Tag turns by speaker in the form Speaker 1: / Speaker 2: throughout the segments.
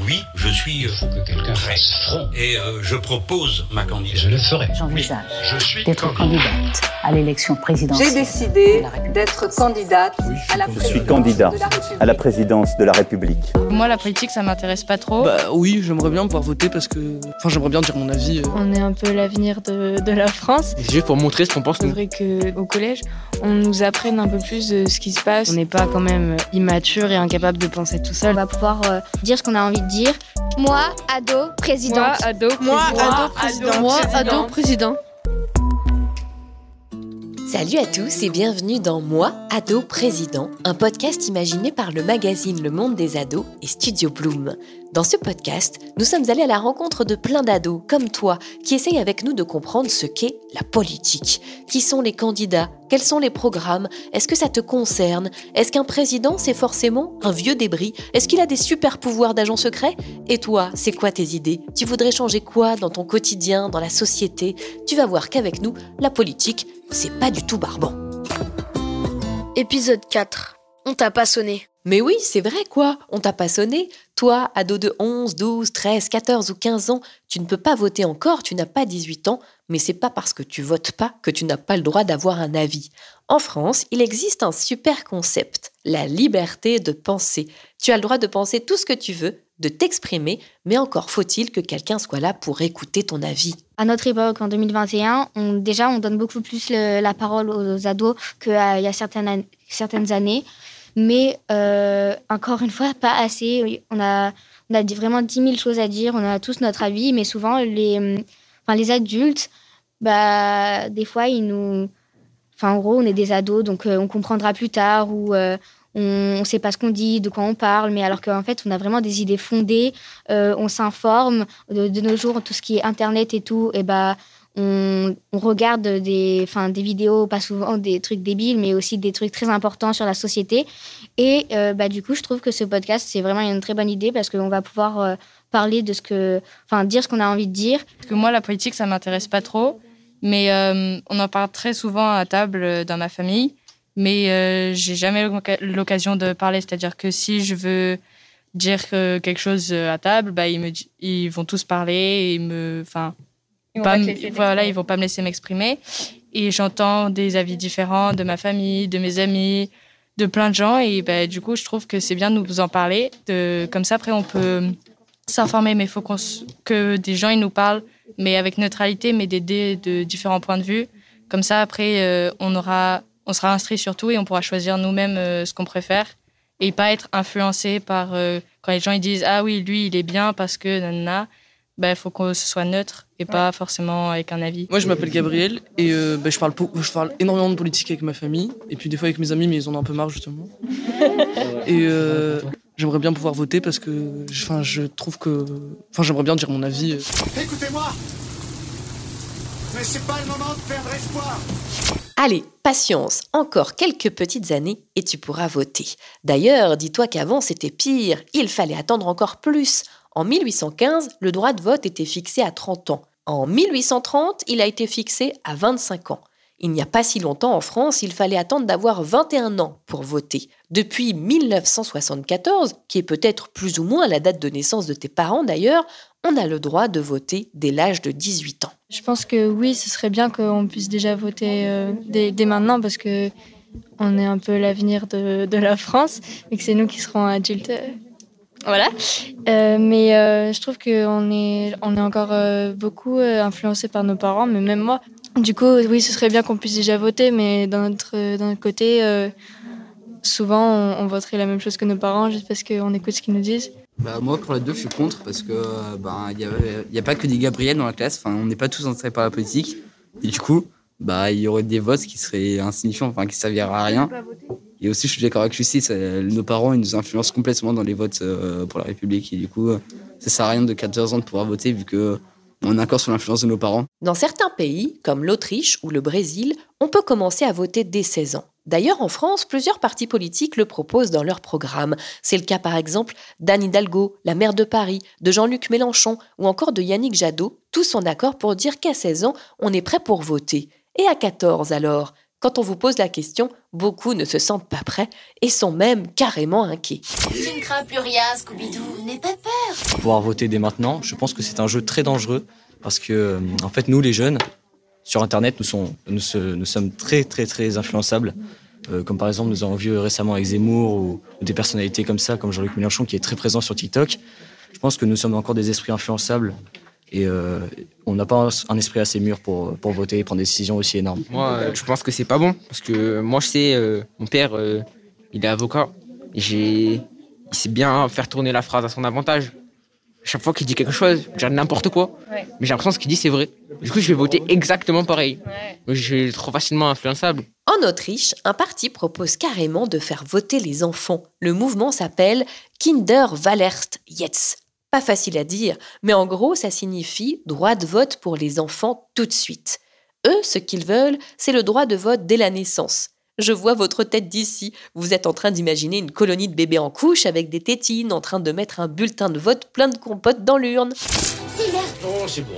Speaker 1: Oui, je suis
Speaker 2: Il faut que quelqu'un
Speaker 1: prêt. Et euh, je propose ma candidature.
Speaker 2: Je le ferai.
Speaker 3: J'envisage
Speaker 2: Je suis
Speaker 3: d'être candidate à l'élection présidentielle.
Speaker 4: J'ai décidé d'être candidate à la
Speaker 5: Je suis
Speaker 4: présidence
Speaker 5: candidat
Speaker 4: de la République.
Speaker 5: à la présidence de la République.
Speaker 6: Moi, la politique, ça m'intéresse pas trop.
Speaker 7: Bah oui, j'aimerais bien pouvoir voter parce que. Enfin, j'aimerais bien dire mon avis. euh.
Speaker 8: On est un peu l'avenir de, de la France.
Speaker 7: Juste pour montrer ce qu'on pense
Speaker 8: C'est vrai qu'au collège, on nous apprenne un peu plus de ce qui se passe. On n'est pas quand même immature et incapable de penser tout
Speaker 9: On
Speaker 8: seul.
Speaker 9: va pouvoir euh, dire ce qu'on a envie de dire.
Speaker 10: Moi, ado, présidente.
Speaker 8: ado,
Speaker 6: Moi, ado, président.
Speaker 8: Moi,
Speaker 6: Président.
Speaker 8: président.
Speaker 11: Salut à tous et bienvenue dans Moi, ado président, un podcast imaginé par le magazine Le Monde des ados et Studio Bloom. Dans ce podcast, nous sommes allés à la rencontre de plein d'ados, comme toi, qui essayent avec nous de comprendre ce qu'est la politique. Qui sont les candidats Quels sont les programmes? Est-ce que ça te concerne? Est-ce qu'un président, c'est forcément un vieux débris? Est-ce qu'il a des super pouvoirs d'agent secret? Et toi, c'est quoi tes idées? Tu voudrais changer quoi dans ton quotidien, dans la société? Tu vas voir qu'avec nous, la politique, c'est pas du tout barbant.
Speaker 10: Épisode 4. On t'a pas sonné.
Speaker 11: Mais oui, c'est vrai quoi, on t'a pas sonné. Toi, ado de 11, 12, 13, 14 ou 15 ans, tu ne peux pas voter encore, tu n'as pas 18 ans, mais c'est pas parce que tu votes pas que tu n'as pas le droit d'avoir un avis. En France, il existe un super concept, la liberté de penser. Tu as le droit de penser tout ce que tu veux, de t'exprimer, mais encore faut-il que quelqu'un soit là pour écouter ton avis.
Speaker 9: À notre époque, en 2021, on, déjà, on donne beaucoup plus la parole aux ados qu'il y a certaines, certaines années. Mais euh, encore une fois, pas assez. On a, on a vraiment 10 000 choses à dire. On a tous notre avis. Mais souvent, les, enfin, les adultes, bah, des fois, ils nous. Enfin, en gros, on est des ados, donc euh, on comprendra plus tard ou euh, on ne sait pas ce qu'on dit, de quoi on parle. Mais alors qu'en fait, on a vraiment des idées fondées. on s'informe. De, de nos jours, tout ce qui est Internet et tout, et bah, on, regarde des, enfin, des vidéos, pas souvent des trucs débiles, mais aussi des trucs très importants sur la société. Et euh, bah, du coup, je trouve que ce podcast, c'est vraiment une très bonne idée parce qu'on va pouvoir euh, parler de ce que. Enfin, dire ce qu'on a envie de dire.
Speaker 6: Parce que moi, la politique, ça m'intéresse pas trop. Mais euh, on en parle très souvent à table dans ma famille. Mais j'ai jamais l'occasion de parler. C'est-à-dire que si je veux dire quelque chose à table, bah, ils, me, ils vont tous parler et me. Enfin, pas me- voilà, ils vont pas me laisser m'exprimer. Et j'entends des avis différents de ma famille, de mes amis, de plein de gens. Et bah, du coup, je trouve que c'est bien de nous en parler. De, comme ça, après, on peut s'informer. Mais il faut que des gens ils nous parlent, mais avec neutralité, mais d'aider de différents points de vue. Comme ça, après, euh, on, aura, on sera instruit sur tout et on pourra choisir nous-mêmes euh, ce qu'on préfère. Et pas être influencé par euh, quand les gens ils disent Ah oui, lui, il est bien parce que nanana. Il faut que ce soit neutre et pas forcément avec un avis.
Speaker 7: Moi, je m'appelle Gabriel et euh, bah, je, parle je parle énormément de politique avec ma famille et puis des fois avec mes amis, mais ils en ont un peu marre justement. et euh, j'aimerais bien pouvoir voter parce que je- enfin, je trouve que. Enfin, j'aimerais bien dire mon avis.
Speaker 12: Écoutez-moi Mais c'est pas le moment de perdre espoir
Speaker 11: Allez, patience, encore quelques petites années et tu pourras voter. D'ailleurs, dis-toi qu'avant c'était pire, il fallait attendre encore plus. En 1815, le droit de vote était fixé à 30 ans. En 1830, il a été fixé à 25 ans. Il n'y a pas si longtemps en France, il fallait attendre d'avoir 21 ans pour voter. Depuis 1974, qui est peut-être plus ou moins la date de naissance de tes parents d'ailleurs, on a le droit de voter dès l'âge de 18 ans.
Speaker 8: Je pense que oui, ce serait bien qu'on puisse déjà voter euh, dès, maintenant parce que on est un peu l'avenir de la France et que c'est nous qui serons adultes. Voilà. Euh, mais euh, je trouve qu'on est, on est encore euh, beaucoup euh, influencé par nos parents, mais même moi. Du coup, oui, ce serait bien qu'on puisse déjà voter, mais d'un autre, d'un autre côté, euh, souvent on, on voterait la même chose que nos parents juste parce qu'on écoute ce qu'ils nous disent.
Speaker 13: Bah, moi, pour les deux, je suis contre parce que bah, il n'y a, y a pas que des Gabriel dans la classe. Enfin, on n'est pas tous intéressés par la politique. Et du coup, bah, il y aurait des votes qui seraient insignifiants, enfin, qui ne serviraient à rien. Et aussi, je suis d'accord avec Lucie, nos parents, ils nous influencent complètement dans les votes euh, pour la République. Et du coup, euh, ça sert à rien de 14 ans de pouvoir voter vu que on est encore sous l'influence de nos parents.
Speaker 11: Dans certains pays, comme l'Autriche ou le Brésil, on peut commencer à voter dès 16 ans. D'ailleurs, en France, plusieurs partis politiques le proposent dans leur programme. C'est le cas par exemple d'Anne Hidalgo, la maire de Paris, de Jean-Luc Mélenchon ou encore de Yannick Jadot, tous en accord pour dire qu'à 16 ans, on est prêt pour voter. Et à 14 alors? Quand on vous pose la question, beaucoup ne se sentent pas prêts et sont même carrément inquiets.
Speaker 2: Tu ne crains plus rien, Scooby-Doo, n'aie pas peur.
Speaker 14: Pouvoir voter dès maintenant, je pense que c'est un jeu très dangereux parce que, euh, en fait, nous les jeunes, sur Internet, nous, sommes, nous, nous sommes très, très, très influençables. Euh, comme par exemple, nous avons vu récemment avec Zemmour ou, ou des personnalités comme ça, comme Jean-Luc Mélenchon, qui est très présent sur TikTok. Je pense que nous sommes encore des esprits influençables et euh, on n'a pas un esprit assez mûr pour, pour voter et prendre des décisions aussi énormes.
Speaker 15: Moi, euh, je pense que c'est pas bon parce que moi, je sais, euh, mon père, euh, il est avocat j'ai, il sait bien faire tourner la phrase à son avantage. Chaque fois qu'il dit quelque chose, dire n'importe quoi,
Speaker 6: Ouais.
Speaker 15: mais j'ai l'impression que ce qu'il dit c'est vrai. Du coup, je vais voter exactement pareil. Je suis trop facilement influençable.
Speaker 11: En Autriche, un parti propose carrément de faire voter les enfants. Le mouvement s'appelle Kinderwahlrecht jetzt. Pas facile à dire, mais en gros, ça signifie droit de vote pour les enfants tout de suite. Eux, ce qu'ils veulent, c'est le droit de vote dès la naissance. Je vois votre tête d'ici. Vous êtes en train d'imaginer une colonie de bébés en couche avec des tétines en train de mettre un bulletin de vote plein de compotes dans l'urne.
Speaker 1: Oh, c'est bon.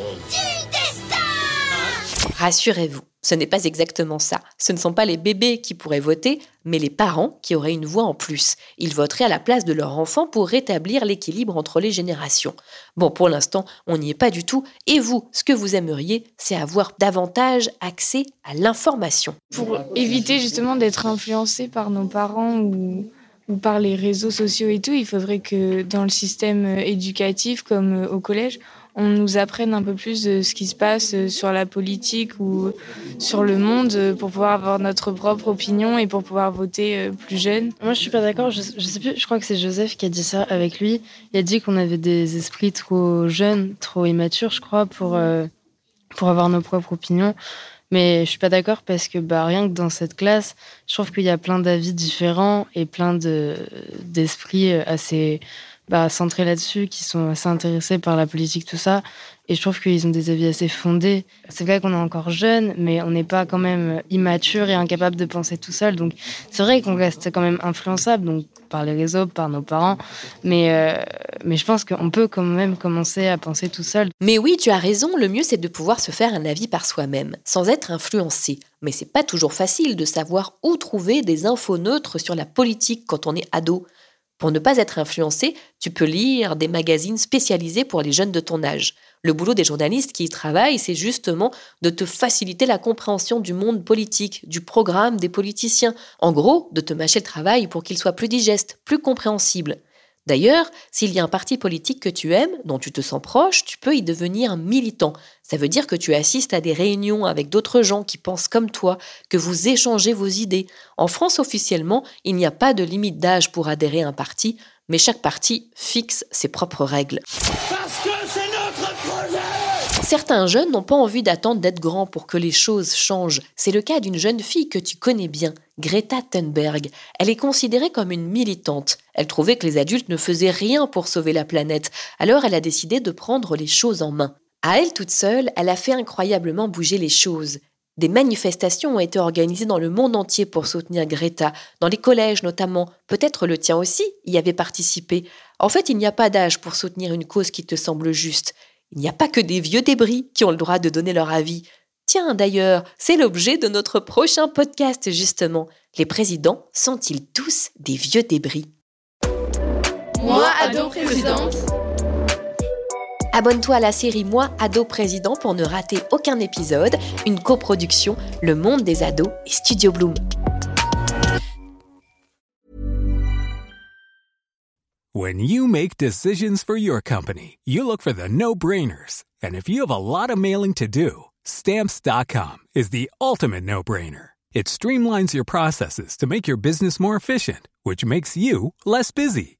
Speaker 11: Rassurez-vous, ce n'est pas exactement ça. Ce ne sont pas les bébés qui pourraient voter, mais les parents qui auraient une voix en plus. Ils voteraient à la place de leur enfant pour rétablir l'équilibre entre les générations. Bon, pour l'instant, on n'y est pas du tout. Et vous, ce que vous aimeriez, c'est avoir davantage accès à l'information.
Speaker 16: Pour éviter justement d'être influencé par nos parents ou, par les réseaux sociaux et tout, il faudrait que dans le système euh, éducatif, comme euh, au collège, on nous apprenne un peu plus de ce qui se passe euh, sur la politique ou sur le monde euh, pour pouvoir avoir notre propre opinion et pour pouvoir voter euh, plus jeune.
Speaker 17: Moi, je suis pas d'accord. Je, sais plus. Je crois que c'est Joseph qui a dit ça avec lui. Il a dit qu'on avait des esprits trop jeunes, trop immatures, je crois, pour pour avoir nos propres opinions. Mais je suis pas d'accord parce que bah, rien que dans cette classe, je trouve qu'il y a plein d'avis différents et plein de d'esprits assez bah, centrés là-dessus, qui sont assez intéressés par la politique, tout ça. Et je trouve qu'ils ont des avis assez fondés. C'est vrai qu'on est encore jeune, mais on n'est pas quand même immature et incapable de penser tout seul. Donc c'est vrai qu'on reste quand même influençable, donc par les réseaux, par nos parents. Mais, euh, mais je pense qu'on peut quand même commencer à penser tout seul.
Speaker 11: Mais oui, tu as raison, le mieux c'est de pouvoir se faire un avis par soi-même, sans être influencé. Mais c'est pas toujours facile de savoir où trouver des infos neutres sur la politique quand on est ado. Pour ne pas être influencé, tu peux lire des magazines spécialisés pour les jeunes de ton âge. Le boulot des journalistes qui y travaillent, c'est justement de te faciliter la compréhension du monde politique, du programme des politiciens. En gros, de te mâcher le travail pour qu'il soit plus digeste, plus compréhensible. D'ailleurs, s'il y a un parti politique que tu aimes, dont tu te sens proche, tu peux y devenir militant. Ça veut dire que tu assistes à des réunions avec d'autres gens qui pensent comme toi, que vous échangez vos idées. En France, officiellement, il n'y a pas de limite d'âge pour adhérer à un parti, mais chaque parti fixe ses propres règles.
Speaker 12: Parce que c'est notre projet
Speaker 11: Certains jeunes n'ont pas envie d'attendre d'être grands pour que les choses changent. C'est le cas d'une jeune fille que tu connais bien, Greta Thunberg. Elle est considérée comme une militante. Elle trouvait que les adultes ne faisaient rien pour sauver la planète, alors elle a décidé de prendre les choses en main. À elle toute seule, elle a fait incroyablement bouger les choses. Des manifestations ont été organisées dans le monde entier pour soutenir Greta, dans les collèges notamment. Peut-être le tien aussi y avait participé. En fait, il n'y a pas d'âge pour soutenir une cause qui te semble juste. Il n'y a pas que des vieux débris qui ont le droit de donner leur avis. Tiens, d'ailleurs, c'est l'objet de notre prochain podcast, justement. Les présidents sont-ils tous des vieux débris?
Speaker 16: Moi, ado présidente.
Speaker 11: Abonne-toi à la série Moi, ado président pour ne rater aucun épisode, une coproduction Le Monde des ados et Studio Bloom.
Speaker 18: When you make decisions for your company, you look for the no-brainers. And if you have a lot of mailing to do, stamps.com is the ultimate no-brainer. It streamlines your processes to make your business more efficient, which makes you less busy.